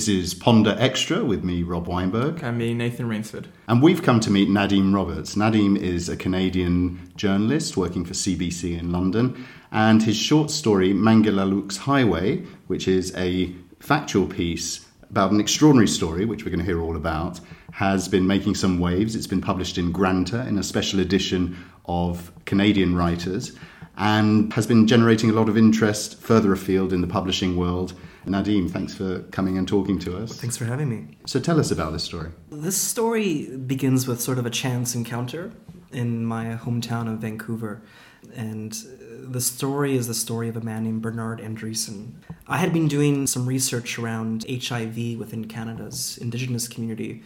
This is Ponder Extra with me, Rob Weinberg. And me, Nathan Rainsford. And we've come to meet Nadim Roberts. Nadim is a Canadian journalist working for CBC in London. And his short story, Mangilaluk's Highway, which is a factual piece about an extraordinary story, which we're going to hear all about, has been making some waves. It's been published in Granta in a special edition of Canadian writers and has been generating a lot of interest further afield in the publishing world. Nadim, thanks for coming and talking to us. Thanks for having me. So tell us about this story. This story begins with sort of a chance encounter in my hometown of Vancouver. And the story is the story of a man named Bernard Andreason. I had been doing some research around HIV within Canada's Indigenous community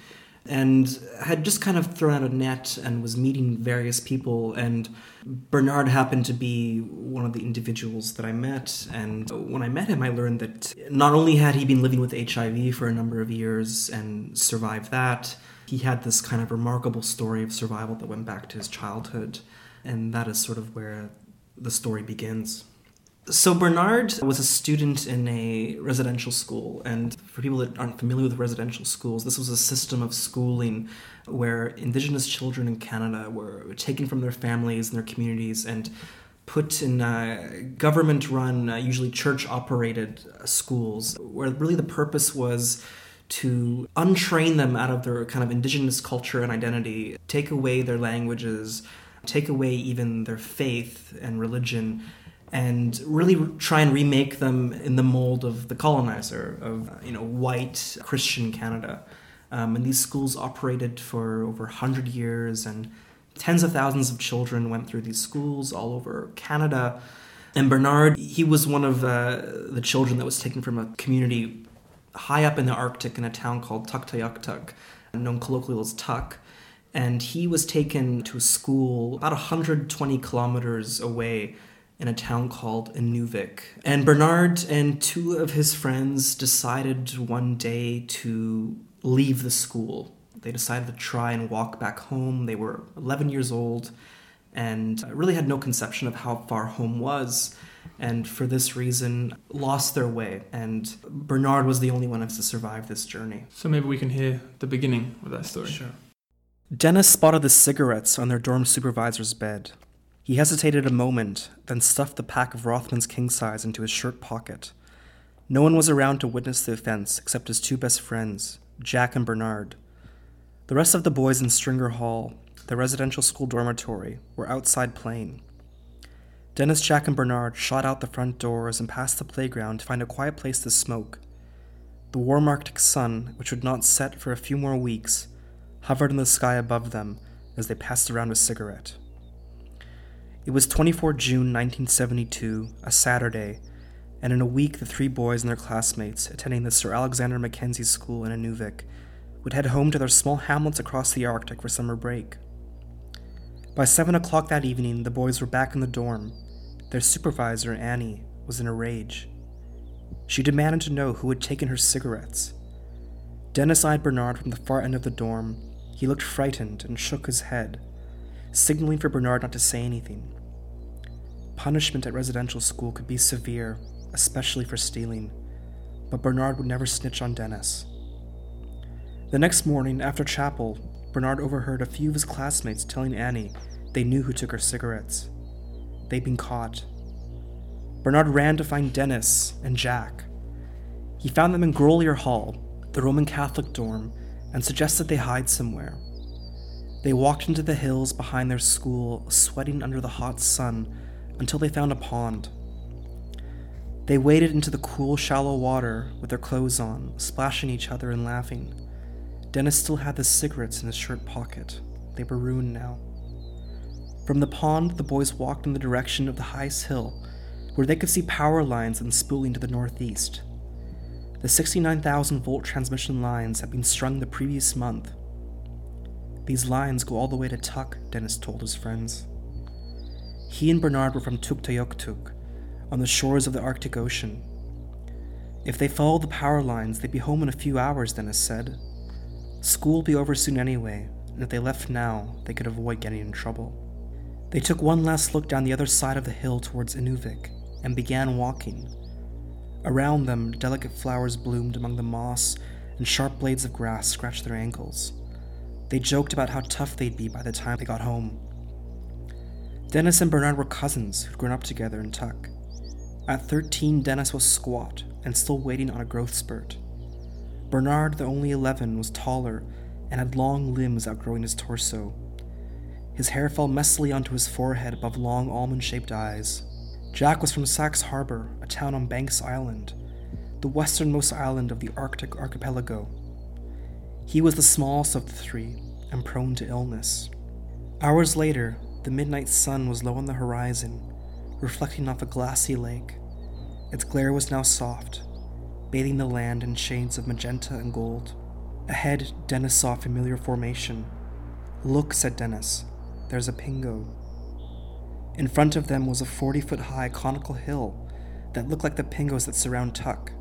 and had just kind of thrown out a net and was meeting various people. And Bernard happened to be one of the individuals that I met. And when I met him, I learned that not only had he been living with HIV for a number of years and survived that, he had this kind of remarkable story of survival that went back to his childhood. And that is sort of where the story begins. So, Bernard was a student in a residential school. And for people that aren't familiar with residential schools, this was a system of schooling where Indigenous children in Canada were taken from their families and their communities and put in uh, government run, uh, usually church operated uh, schools, where really the purpose was to untrain them out of their kind of indigenous culture and identity, take away their languages, take away even their faith and religion and really try and remake them in the mold of the colonizer of you know white Christian Canada. Um, and these schools operated for over 100 years, and tens of thousands of children went through these schools all over Canada. And Bernard, he was one of uh, the children that was taken from a community high up in the Arctic in a town called Tuktoyaktuk, known colloquially as Tuk and he was taken to a school about 120 kilometers away in a town called Inuvik. And Bernard and two of his friends decided one day to leave the school. They decided to try and walk back home. They were 11 years old and really had no conception of how far home was and for this reason lost their way and bernard was the only one to survive this journey so maybe we can hear the beginning of that story sure Dennis spotted the cigarettes on their dorm supervisor's bed. He hesitated a moment, then stuffed the pack of Rothman's king size into his shirt pocket. No one was around to witness the offense except his two best friends, Jack and Bernard. The rest of the boys in Stringer Hall, the residential school dormitory, were outside playing. Dennis, Jack, and Bernard shot out the front doors and past the playground to find a quiet place to smoke. The warm Arctic sun, which would not set for a few more weeks, hovered in the sky above them as they passed around a cigarette. It was 24 June 1972, a Saturday, and in a week the three boys and their classmates attending the Sir Alexander Mackenzie School in Inuvik would head home to their small hamlets across the Arctic for summer break. By 7 o'clock that evening, the boys were back in the dorm. Their supervisor, Annie, was in a rage. She demanded to know who had taken her cigarettes. Dennis eyed Bernard from the far end of the dorm he looked frightened and shook his head, signaling for Bernard not to say anything. Punishment at residential school could be severe, especially for stealing, but Bernard would never snitch on Dennis. The next morning, after chapel, Bernard overheard a few of his classmates telling Annie they knew who took her cigarettes. They'd been caught. Bernard ran to find Dennis and Jack. He found them in Grolier Hall, the Roman Catholic dorm, and suggested they hide somewhere. They walked into the hills behind their school, sweating under the hot sun, until they found a pond. They waded into the cool, shallow water with their clothes on, splashing each other and laughing. Dennis still had the cigarettes in his shirt pocket. They were ruined now. From the pond, the boys walked in the direction of the highest hill, where they could see power lines and spooling to the northeast. The 69,000 volt transmission lines had been strung the previous month. These lines go all the way to Tuk, Dennis told his friends. He and Bernard were from Tuktoyaktuk, on the shores of the Arctic Ocean. If they followed the power lines, they'd be home in a few hours, Dennis said. School would be over soon anyway, and if they left now, they could avoid getting in trouble. They took one last look down the other side of the hill towards Inuvik and began walking, Around them, delicate flowers bloomed among the moss, and sharp blades of grass scratched their ankles. They joked about how tough they'd be by the time they got home. Dennis and Bernard were cousins who'd grown up together in Tuk. At 13, Dennis was squat and still waiting on a growth spurt. Bernard, the only 11, was taller and had long limbs outgrowing his torso. His hair fell messily onto his forehead above long almond shaped eyes. Jack was from Sachs Harbor, a town on Banks Island, the westernmost island of the Arctic archipelago. He was the smallest of the three and prone to illness. Hours later, the midnight sun was low on the horizon, reflecting off a glassy lake. Its glare was now soft, bathing the land in shades of magenta and gold. Ahead, Dennis saw a familiar formation. Look, said Dennis, there's a pingo. In front of them was a 40 foot high conical hill that looked like the pingos that surround Tuk.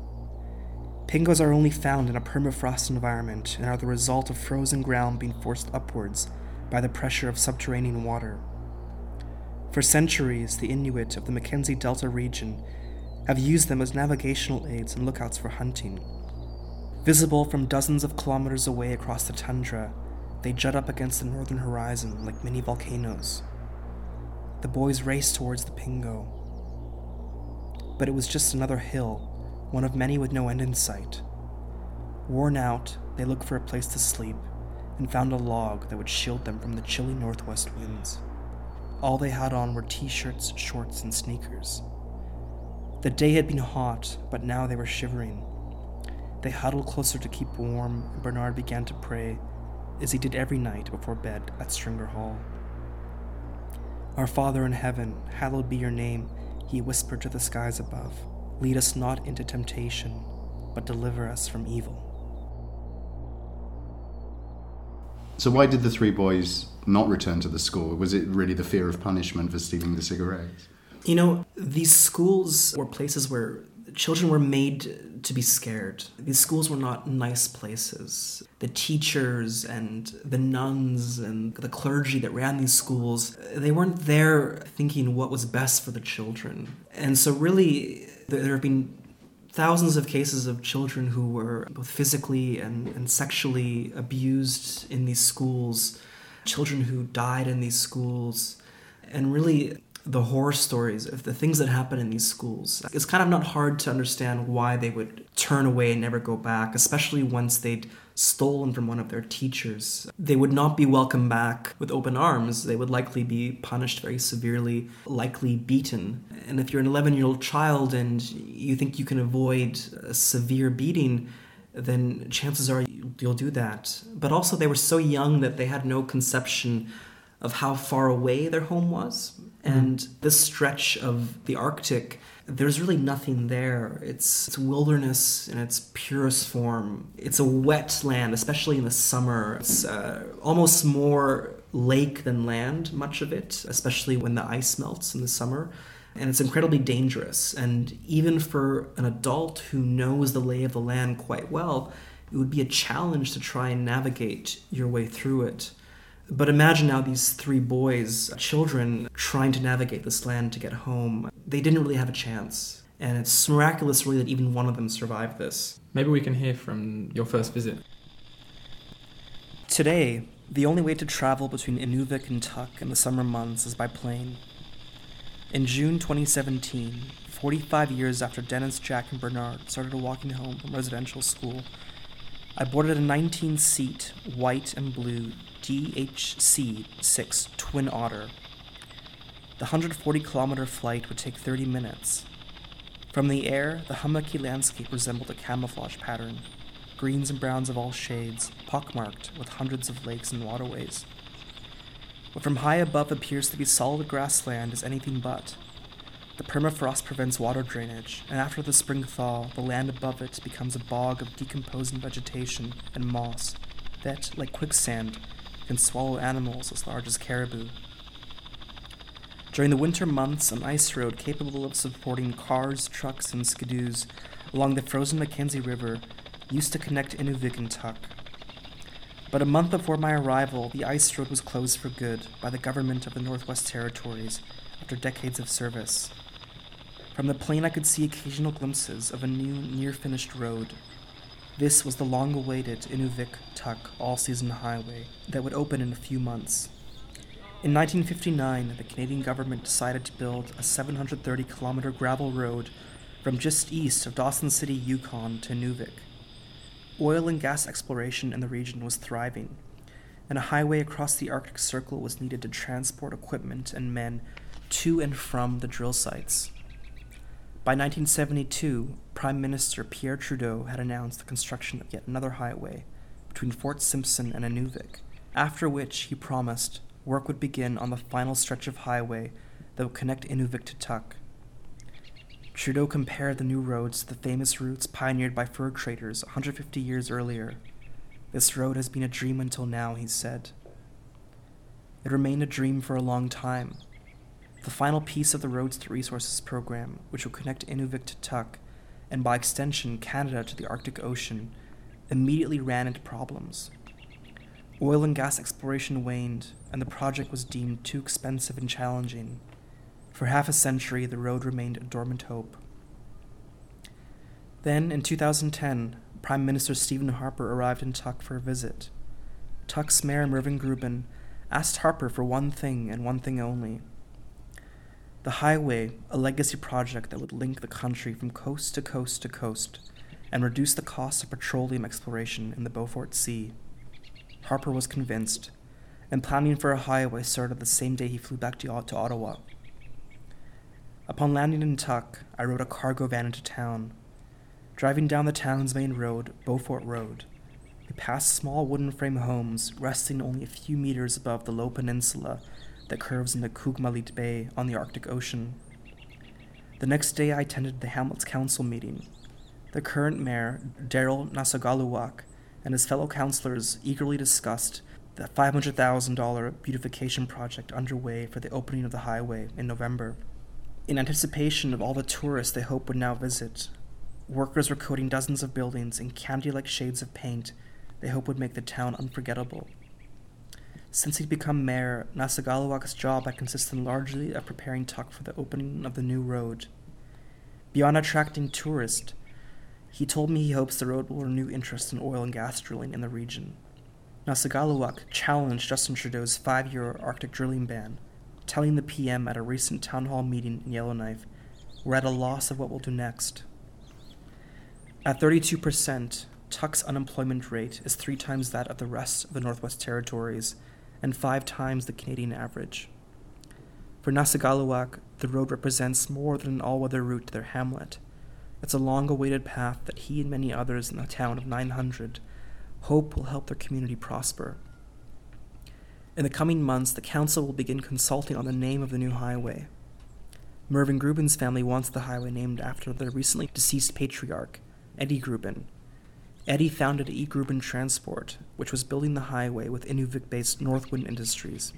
Pingos are only found in a permafrost environment and are the result of frozen ground being forced upwards by the pressure of subterranean water. For centuries, the Inuit of the Mackenzie Delta region have used them as navigational aids and lookouts for hunting. Visible from dozens of kilometers away across the tundra, they jut up against the northern horizon like mini volcanoes. The boys raced towards the Pingo. But it was just another hill, one of many with no end in sight. Worn out, they looked for a place to sleep and found a log that would shield them from the chilly northwest winds. All they had on were t shirts, shorts, and sneakers. The day had been hot, but now they were shivering. They huddled closer to keep warm, and Bernard began to pray, as he did every night before bed at Stringer Hall. Our Father in heaven, hallowed be your name, he whispered to the skies above. Lead us not into temptation, but deliver us from evil. So, why did the three boys not return to the school? Was it really the fear of punishment for stealing the cigarettes? You know, these schools were places where children were made to be scared. These schools were not nice places. The teachers and the nuns and the clergy that ran these schools, they weren't there thinking what was best for the children. And so, really, there have been thousands of cases of children who were both physically and, and sexually abused in these schools, children who died in these schools. And really, the horror stories of the things that happen in these schools. It's kind of not hard to understand why they would turn away and never go back, especially once they'd stolen from one of their teachers. They would not be welcomed back with open arms. They would likely be punished very severely, likely beaten. And if you're an 11 year old child and you think you can avoid a severe beating, then chances are you'll do that. But also, they were so young that they had no conception of how far away their home was. And this stretch of the Arctic, there's really nothing there. It's, it's wilderness in its purest form. It's a wet land, especially in the summer. It's uh, almost more lake than land, much of it, especially when the ice melts in the summer. And it's incredibly dangerous. And even for an adult who knows the lay of the land quite well, it would be a challenge to try and navigate your way through it. But imagine now these three boys, children, trying to navigate this land to get home. They didn't really have a chance. And it's miraculous, really, that even one of them survived this. Maybe we can hear from your first visit. Today, the only way to travel between Inuvik and Tuk in the summer months is by plane. In June 2017, 45 years after Dennis, Jack, and Bernard started walking home from residential school, I boarded a 19 seat, white and blue DHC 6 Twin Otter. The 140 kilometer flight would take 30 minutes. From the air, the hummocky landscape resembled a camouflage pattern greens and browns of all shades, pockmarked with hundreds of lakes and waterways. What from high above appears to be solid grassland is anything but. The permafrost prevents water drainage, and after the spring thaw, the land above it becomes a bog of decomposing vegetation and moss that, like quicksand, can swallow animals as large as caribou. During the winter months, an ice road capable of supporting cars, trucks, and skidoos along the frozen Mackenzie River used to connect Inuvik and Tuk. But a month before my arrival, the ice road was closed for good by the government of the Northwest Territories after decades of service. From the plane, I could see occasional glimpses of a new, near finished road. This was the long awaited Inuvik Tuk all season highway that would open in a few months. In 1959, the Canadian government decided to build a 730 kilometer gravel road from just east of Dawson City, Yukon to Inuvik. Oil and gas exploration in the region was thriving, and a highway across the Arctic Circle was needed to transport equipment and men to and from the drill sites. By 1972, Prime Minister Pierre Trudeau had announced the construction of yet another highway between Fort Simpson and Inuvik, after which he promised work would begin on the final stretch of highway that would connect Inuvik to Tuk. Trudeau compared the new roads to the famous routes pioneered by fur traders 150 years earlier. This road has been a dream until now, he said. It remained a dream for a long time, the final piece of the Roads to Resources program, which will connect Inuvik to Tuk, and by extension Canada to the Arctic Ocean, immediately ran into problems. Oil and gas exploration waned, and the project was deemed too expensive and challenging. For half a century, the road remained a dormant hope. Then, in 2010, Prime Minister Stephen Harper arrived in Tuk for a visit. Tuk's Mayor Mervyn Gruben asked Harper for one thing and one thing only the highway, a legacy project that would link the country from coast to coast to coast and reduce the cost of petroleum exploration in the Beaufort Sea. Harper was convinced, and planning for a highway started the same day he flew back to, to Ottawa. Upon landing in Tuk, I rode a cargo van into town. Driving down the town's main road, Beaufort Road, we passed small wooden frame homes resting only a few meters above the low peninsula that curves into Kugmallit Bay on the Arctic Ocean. The next day, I attended the Hamlet's council meeting. The current mayor, Daryl Nasogaluak, and his fellow councillors eagerly discussed the $500,000 beautification project underway for the opening of the highway in November. In anticipation of all the tourists they hoped would now visit, workers were coating dozens of buildings in candy like shades of paint they hoped would make the town unforgettable. Since he'd become mayor, Nasogaluak's job had consisted largely of preparing Tuk for the opening of the new road. Beyond attracting tourists, he told me he hopes the road will renew interest in oil and gas drilling in the region. Nasogaluak challenged Justin Trudeau's five year Arctic drilling ban, telling the PM at a recent town hall meeting in Yellowknife, We're at a loss of what we'll do next. At 32%, Tuk's unemployment rate is three times that of the rest of the Northwest Territories and five times the Canadian average. For Nasogaluak, the road represents more than an all weather route to their hamlet. It's a long awaited path that he and many others in the town of 900 hope will help their community prosper. In the coming months, the council will begin consulting on the name of the new highway. Mervyn Gruben's family wants the highway named after their recently deceased patriarch, Eddie Gruben, Eddie founded E. Gruben Transport, which was building the highway with Inuvik based Northwind Industries.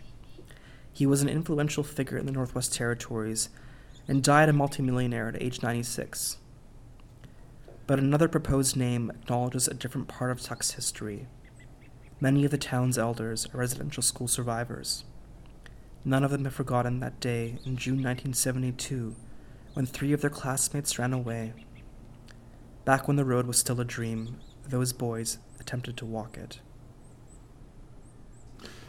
He was an influential figure in the Northwest Territories and died a multimillionaire at age 96. But another proposed name acknowledges a different part of Tuk's history. Many of the town's elders are residential school survivors. None of them have forgotten that day in June 1972 when three of their classmates ran away. Back when the road was still a dream, those boys attempted to walk it.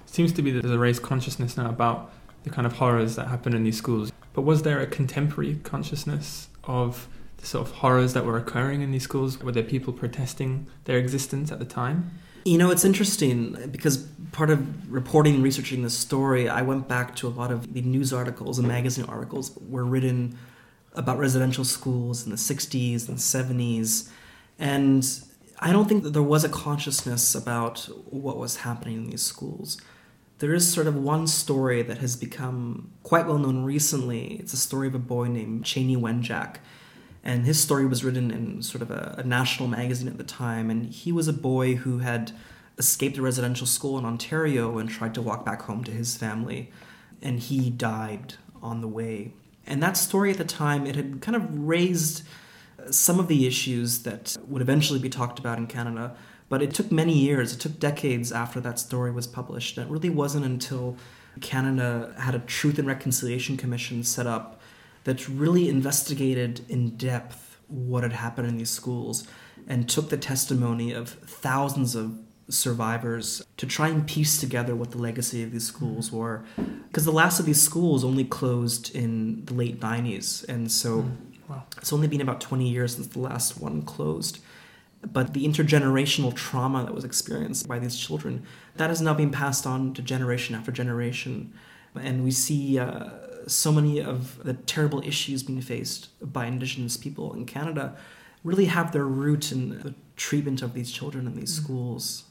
Seems to be that there's a raised consciousness now about the kind of horrors that happen in these schools. But was there a contemporary consciousness of the sort of horrors that were occurring in these schools? Were there people protesting their existence at the time? You know, it's interesting because part of reporting and researching this story, I went back to a lot of the news articles and magazine articles were written about residential schools in the 60s and 70s. And I don't think that there was a consciousness about what was happening in these schools. There is sort of one story that has become quite well known recently. It's a story of a boy named Chanie Wenjack. And his story was written in sort of a, a national magazine at the time. And he was a boy who had escaped a residential school in Ontario and tried to walk back home to his family. And he died on the way. And that story at the time, it had kind of raised some of the issues that would eventually be talked about in Canada. But it took many years, it took decades after that story was published. And it really wasn't until Canada had a Truth and Reconciliation Commission set up that really investigated in depth what had happened in these schools and took the testimony of thousands of survivors to try and piece together what the legacy of these schools were. Because the last of these schools only closed in the late 90s, and so Mm. Wow. it's only been about 20 years since the last one closed. But the intergenerational trauma that was experienced by these children, that has now been passed on to generation after generation. And we see uh, so many of the terrible issues being faced by Indigenous people in Canada really have their root in the treatment of these children in these Mm. schools.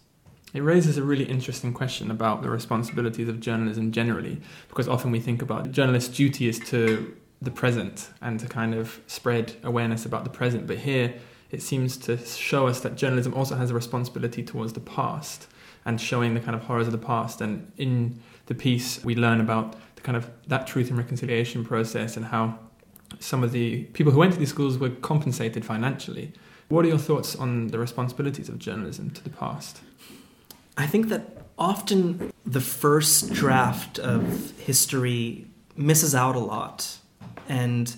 It raises a really interesting question about the responsibilities of journalism generally, because often we think about journalists' duty is to the present and to kind of spread awareness about the present. But here, it seems to show us that journalism also has a responsibility towards the past and showing the kind of horrors of the past. And in the piece, we learn about the kind of that truth and reconciliation process and how some of the people who went to these schools were compensated financially. What are your thoughts on the responsibilities of journalism to the past? I think that often the first draft of history misses out a lot. And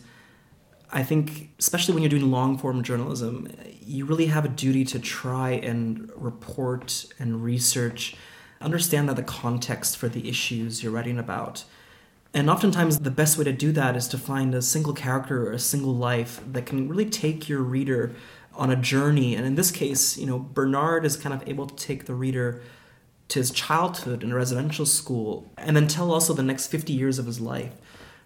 I think, especially when you're doing long form journalism, you really have a duty to try and report and research, understand that the context for the issues you're writing about. And oftentimes, the best way to do that is to find a single character or a single life that can really take your reader on a journey. And in this case, you know, Bernard is kind of able to take the reader to his childhood in a residential school and then tell also the next 50 years of his life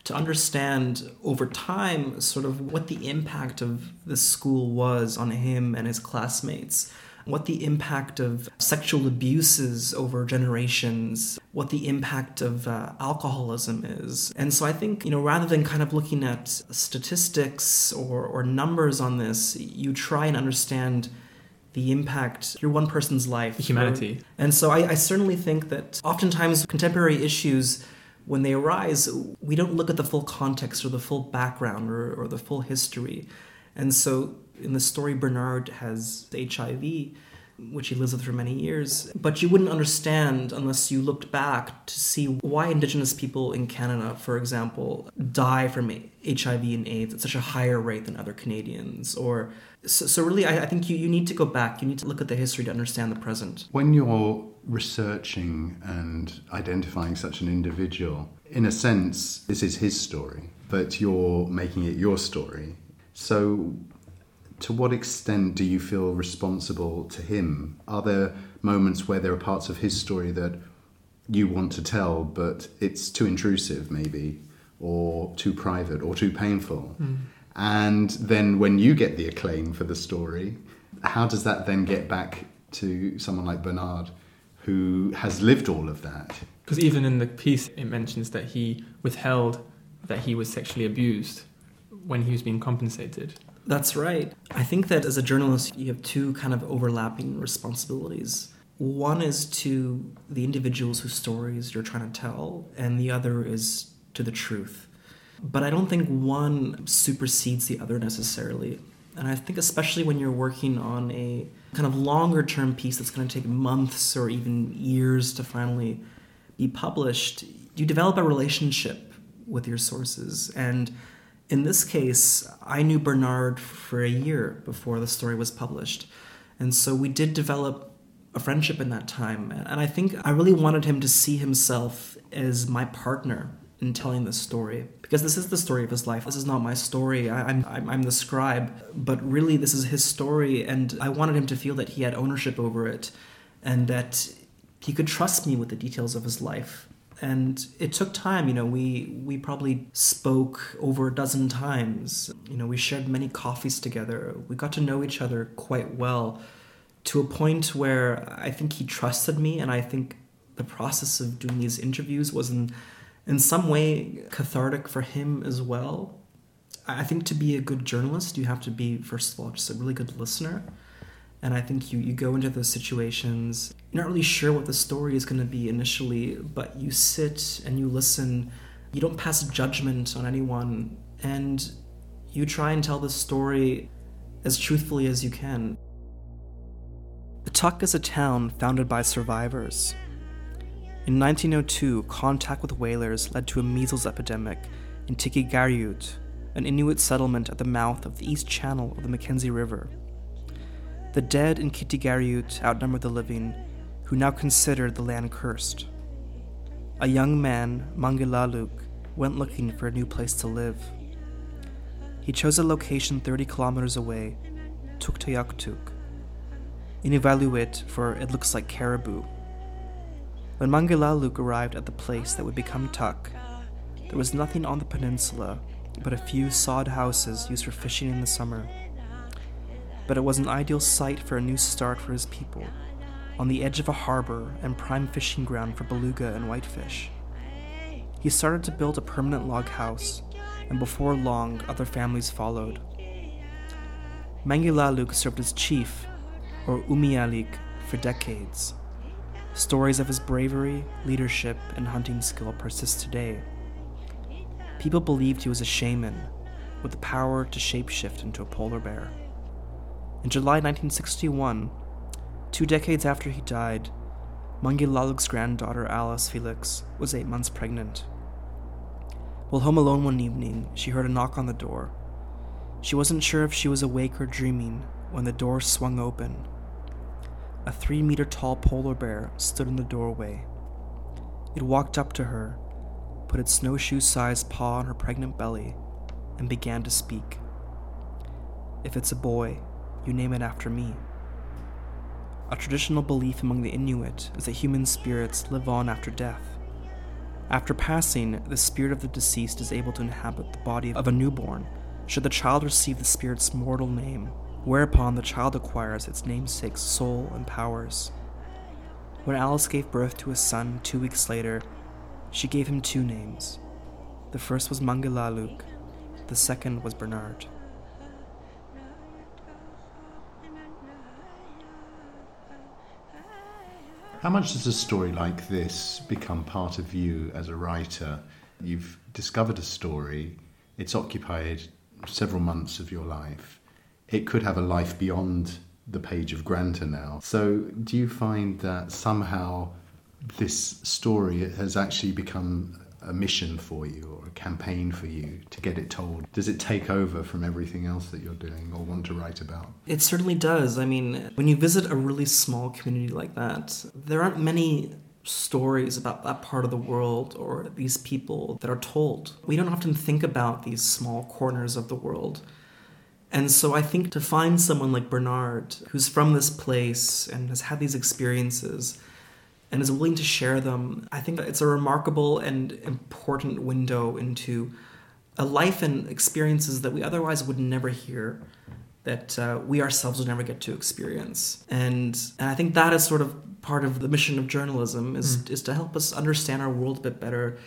to understand over time sort of what the impact of the school was on him and his classmates what the impact of sexual abuses over generations, what the impact of uh, alcoholism is. And so I think, you know, rather than kind of looking at statistics or, or numbers on this, you try and understand the impact through one person's life. Humanity. And so I, I certainly think that oftentimes contemporary issues, when they arise, we don't look at the full context or the full background or, or the full history. And so in the story, Bernard has HIV, which he lives with for many years. But you wouldn't understand unless you looked back to see why Indigenous people in Canada, for example, die from HIV and AIDS at such a higher rate than other Canadians. Or so, so really, I, I think you, you need to go back. You need to look at the history to understand the present. When you're researching and identifying such an individual, in a sense, this is his story, but you're making it your story. So, to what extent do you feel responsible to him? Are there moments where there are parts of his story that you want to tell, but it's too intrusive, maybe, or too private, or too painful? Mm. And then when you get the acclaim for the story, how does that then get back to someone like Bernard, who has lived all of that? Because even in the piece, it mentions that he withheld that he was sexually abused when he was being compensated. That's right. I think that as a journalist, you have two kind of overlapping responsibilities. One is to the individuals whose stories you're trying to tell, and the other is to the truth. But I don't think one supersedes the other necessarily. And I think, especially when you're working on a kind of longer term piece that's going to take months or even years to finally be published, you develop a relationship with your sources. And in this case, I knew Bernard for a year before the story was published. And so we did develop a friendship in that time. And I think I really wanted him to see himself as my partner in telling this story because this is the story of his life. This is not my story. I, am I'm, I'm the scribe, but really this is his story. And I wanted him to feel that he had ownership over it and that he could trust me with the details of his life and it took time you know we we probably spoke over a dozen times. You know we shared many coffees together. We got to know each other quite well to a point where i think he trusted me and i think the process of doing these interviews was in in some way cathartic for him as well. I think to be a good journalist you have to be first of all just a really good listener and I think you, you go into those situations, you're not really sure what the story is going to be initially, but you sit and you listen. You don't pass judgment on anyone, and you try and tell the story as truthfully as you can. Pawtucket is a town founded by survivors. In 1902, contact with whalers led to a measles epidemic in Tikigariut, an Inuit settlement at the mouth of the east channel of the Mackenzie River. The dead in Kittigariut outnumber the living, who now consider the land cursed. A young man, Mangilaluk, went looking for a new place to live. He chose a location 30 kilometers away, Tuktoyaktuk. In Inuvialuit for it looks like caribou. When Mangilaluk arrived at the place that would become Tuk, there was nothing on the peninsula but a few sod houses used for fishing in the summer. But it was an ideal site for a new start for his people, on the edge of a harbor and prime fishing ground for beluga and whitefish. He started to build a permanent log house, and before long, other families followed. Mangilaluk served as chief, or Umialik, for decades. Stories of his bravery, leadership, and hunting skill persist today. People believed he was a shaman with the power to shapeshift into a polar bear. In July 1961, two decades after he died, Mangilaluk's granddaughter Alice Felix was eight months pregnant. While home alone one evening, she heard a knock on the door. She wasn't sure if she was awake or dreaming when the door swung open. A three meter tall polar bear stood in the doorway. It walked up to her put its snowshoe sized paw on her pregnant belly, and began to speak. If it's a boy, you name it after me. A traditional belief among the Inuit is that human spirits live on after death. After passing, the spirit of the deceased is able to inhabit the body of a newborn, should the child receive the spirit's mortal name, whereupon the child acquires its namesake's soul and powers. When Alice gave birth to a son two weeks later, she gave him two names. The first was Mangilaluk, the second was Bernard. How much does a story like this become part of you as a writer? You've discovered a story, it's occupied several months of your life. It could have a life beyond the page of Granta now. So, do you find that somehow this story has actually become a mission for you or a campaign for you to get it told? Does it take over from everything else that you're doing or want to write about? It certainly does. I mean, when you visit a really small community like that, there aren't many stories about that part of the world or these people that are told. We don't often think about these small corners of the world. And so I think to find someone like Bernard, who's from this place and has had these experiences, and is willing to share them, I think it's a remarkable and important window into a life and experiences that we otherwise would never hear, that uh, we ourselves would never get to experience. And, and I think that is sort of part of the mission of journalism is, mm. is to help us understand our world a bit better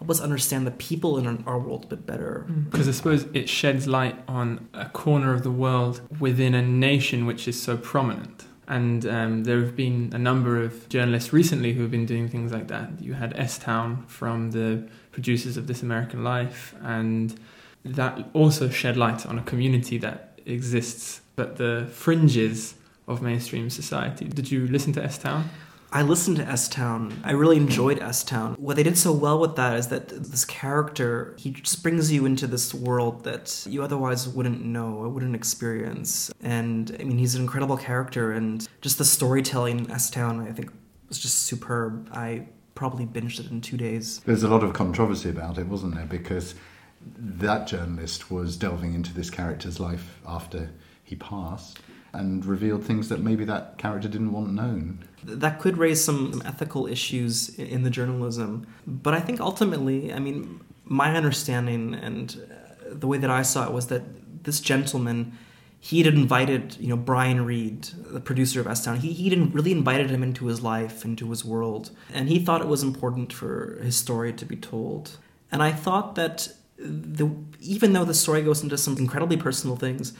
help us understand the people in our world a bit better. Because mm. I suppose it sheds light on a corner of the world within a nation which is so prominent. And um, there have been a number of journalists recently who have been doing things like that. You had S Town from the producers of This American Life, and that also shed light on a community that exists at the fringes of mainstream society. Did you listen to S Town? I listened to S Town. I really enjoyed S Town. What they did so well with that is that this character, he just brings you into this world that you otherwise wouldn't know or wouldn't experience. And I mean, he's an incredible character, and just the storytelling in S Town, I think, was just superb. I probably binged it in two days. There's a lot of controversy about it, wasn't there? Because that journalist was delving into this character's life after he passed and revealed things that maybe that character didn't want known. That could raise some ethical issues in the journalism. But I think ultimately, I mean, my understanding and uh, the way that I saw it was that this gentleman he had invited, you know, Brian Reed, the producer of S Town. He he didn't really invited him into his life, into his world, and he thought it was important for his story to be told. And I thought that the even though the story goes into some incredibly personal things,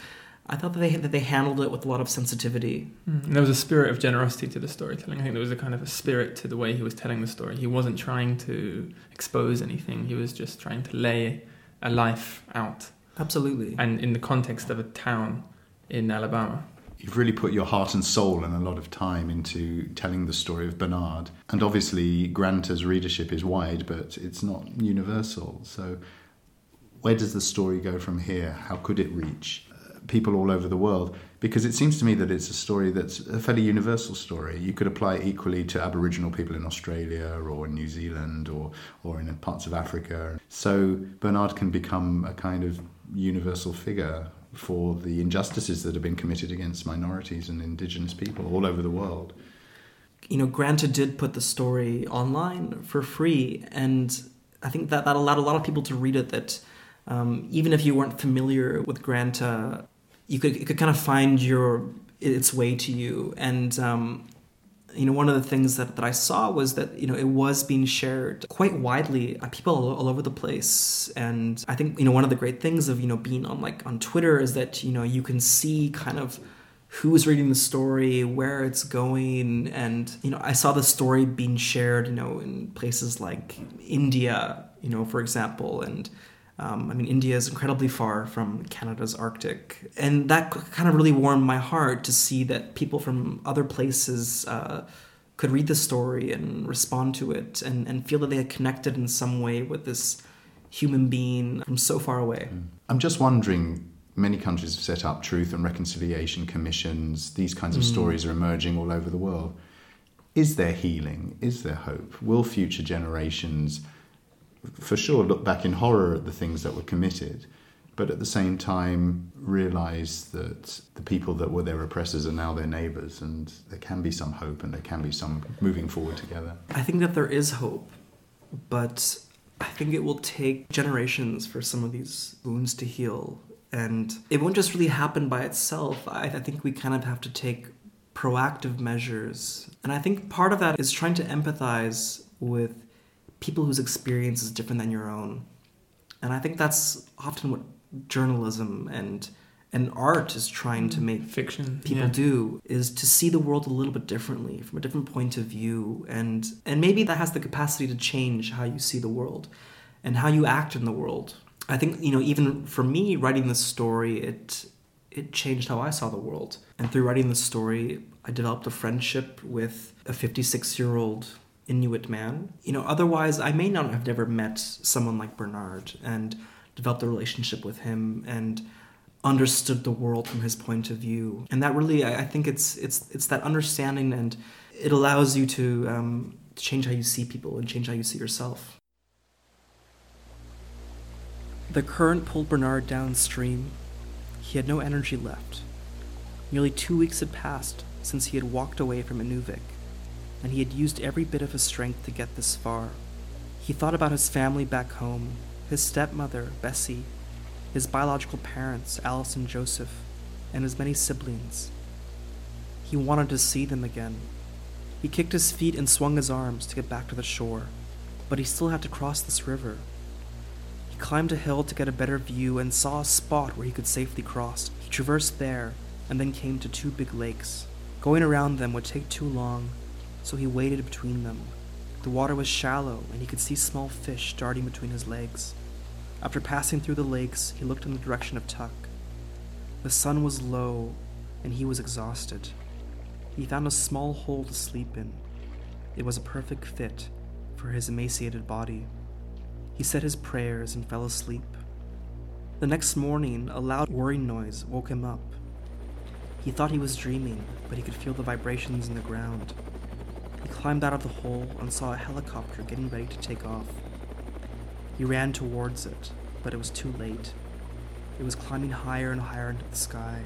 I thought that they that they handled it with a lot of sensitivity. Mm. there was a spirit of generosity to the storytelling. I think there was a kind of a spirit to the way he was telling the story. He wasn't trying to expose anything. He was just trying to lay a life out. Absolutely. And in the context of a town in Alabama. You've really put your heart and soul and a lot of time into telling the story of Bernard. And obviously, Granta's readership is wide, but it's not universal. So, where does the story go from here? How could it reach people all over the world? Because it seems to me that it's a story that's a fairly universal story. You could apply it equally to Aboriginal people in Australia or in New Zealand or, or in parts of Africa. So Bernard can become a kind of universal figure for the injustices that have been committed against minorities and indigenous people all over the world. You know, Granta did put the story online for free, and I think that that allowed a lot of people to read it. That um, even if you weren't familiar with Granta, you could you could kind of find your its way to you. And um, you know, one of the things that, that I saw was that, you know, it was being shared quite widely by people all, all, over the place. And I think, you know, one of the great things of, you know, being on like on Twitter is that, you know, you can see kind of who's reading the story, where it's going. And, you know, I saw the story being shared, you know, in places like India, you know, for example, and um, I mean, India is incredibly far from Canada's Arctic. And that kind of really warmed my heart to see that people from other places uh, could read the story and respond to it and, and feel that they had connected in some way with this human being from so far away. Mm. I'm just wondering many countries have set up truth and reconciliation commissions. These kinds of mm. stories are emerging all over the world. Is there healing? Is there hope? Will future generations? For sure look back in horror at the things that were committed, but at the same time realize that the people that were their oppressors are now their neighbors and there can be some hope and there can be some moving forward together. I think that there is hope, but I think it will take generations for some of these wounds to heal. And it won't just really happen by itself. I, I think we kind of have to take proactive measures. And I think part of that is trying to empathize with people whose experience is different than your own. And I think that's often what journalism and and art is trying to make fiction people yeah. do is to see the world a little bit differently from a different point of view and and maybe that has the capacity to change how you see the world and how you act in the world i think you know even for me writing this story it it changed how i saw the world and through writing this story i developed a friendship with a 56 year old Inuit man. You know, otherwise I may not have never met someone like Bernard and developed a relationship with him and understood the world from his point of view. And that really, I, think it's it's it's that understanding, and it allows you to um, change how you see people and change how you see yourself. The current pulled Bernard downstream. He had no energy left. Nearly two weeks had passed since he had walked away from Inuvik and he had used every bit of his strength to get this far. He thought about his family back home his stepmother, Bessie, his biological parents, Alice and Joseph, and his many siblings. He wanted to see them again. He kicked his feet and swung his arms to get back to the shore, but he still had to cross this river. He climbed a hill to get a better view and saw a spot where he could safely cross. He traversed there and then came to two big lakes. Going around them would take too long, so he waded between them. The water was shallow, and he could see small fish darting between his legs. After passing through the lakes, he looked in the direction of Tuk. The sun was low, and he was exhausted. He found a small hole to sleep in. It was a perfect fit for his emaciated body. He said his prayers and fell asleep. The next morning, a loud whirring noise woke him up. He thought he was dreaming, but he could feel the vibrations in the ground. Climbed out of the hole and saw a helicopter getting ready to take off. He ran towards it, but it was too late. It was climbing higher and higher into the sky.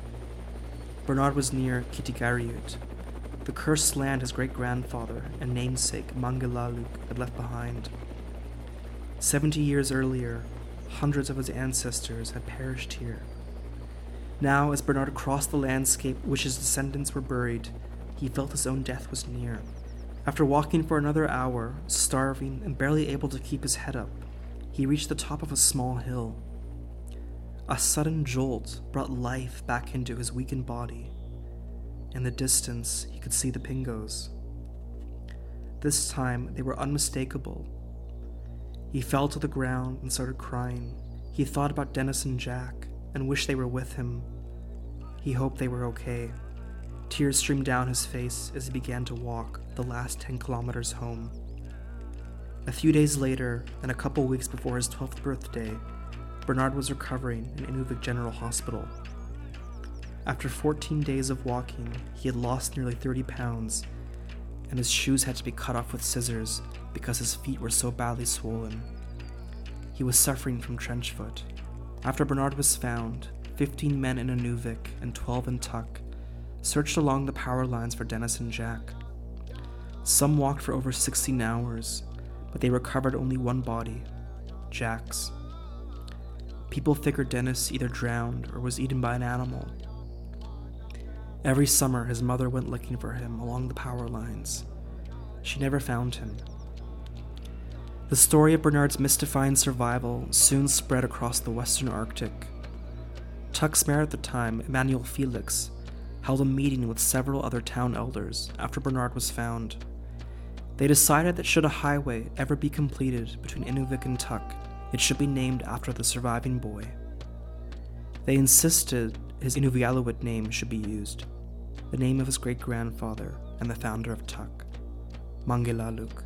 Bernard was near Kitigariut, the cursed land his great grandfather and namesake Mangilaluk had left behind. Seventy years earlier, hundreds of his ancestors had perished here. Now, as Bernard crossed the landscape which his descendants were buried, he felt his own death was near. After walking for another hour, starving and barely able to keep his head up, he reached the top of a small hill. A sudden jolt brought life back into his weakened body. In the distance, he could see the pingos. This time, they were unmistakable. He fell to the ground and started crying. He thought about Dennis and Jack and wished they were with him. He hoped they were okay. Tears streamed down his face as he began to walk the last 10 kilometers home. A few days later, and a couple weeks before his 12th birthday, Bernard was recovering in Inuvik General Hospital. After 14 days of walking, he had lost nearly 30 pounds, and his shoes had to be cut off with scissors because his feet were so badly swollen. He was suffering from trench foot. After Bernard was found, 15 men in Inuvik and 12 in Tuk searched along the power lines for Dennis and Jack. Some walked for over 16 hours, but they recovered only one body Jack's. People figured Dennis either drowned or was eaten by an animal. Every summer, his mother went looking for him along the power lines. She never found him. The story of Bernard's mystifying survival soon spread across the western Arctic. Tuk's mayor at the time, Emmanuel Felix, held a meeting with several other town elders after Bernard was found. They decided that should a highway ever be completed between Inuvik and Tuk, it should be named after the surviving boy. They insisted his Inuvialuit name should be used, the name of his great grandfather and the founder of Tuk, Mangilaluk.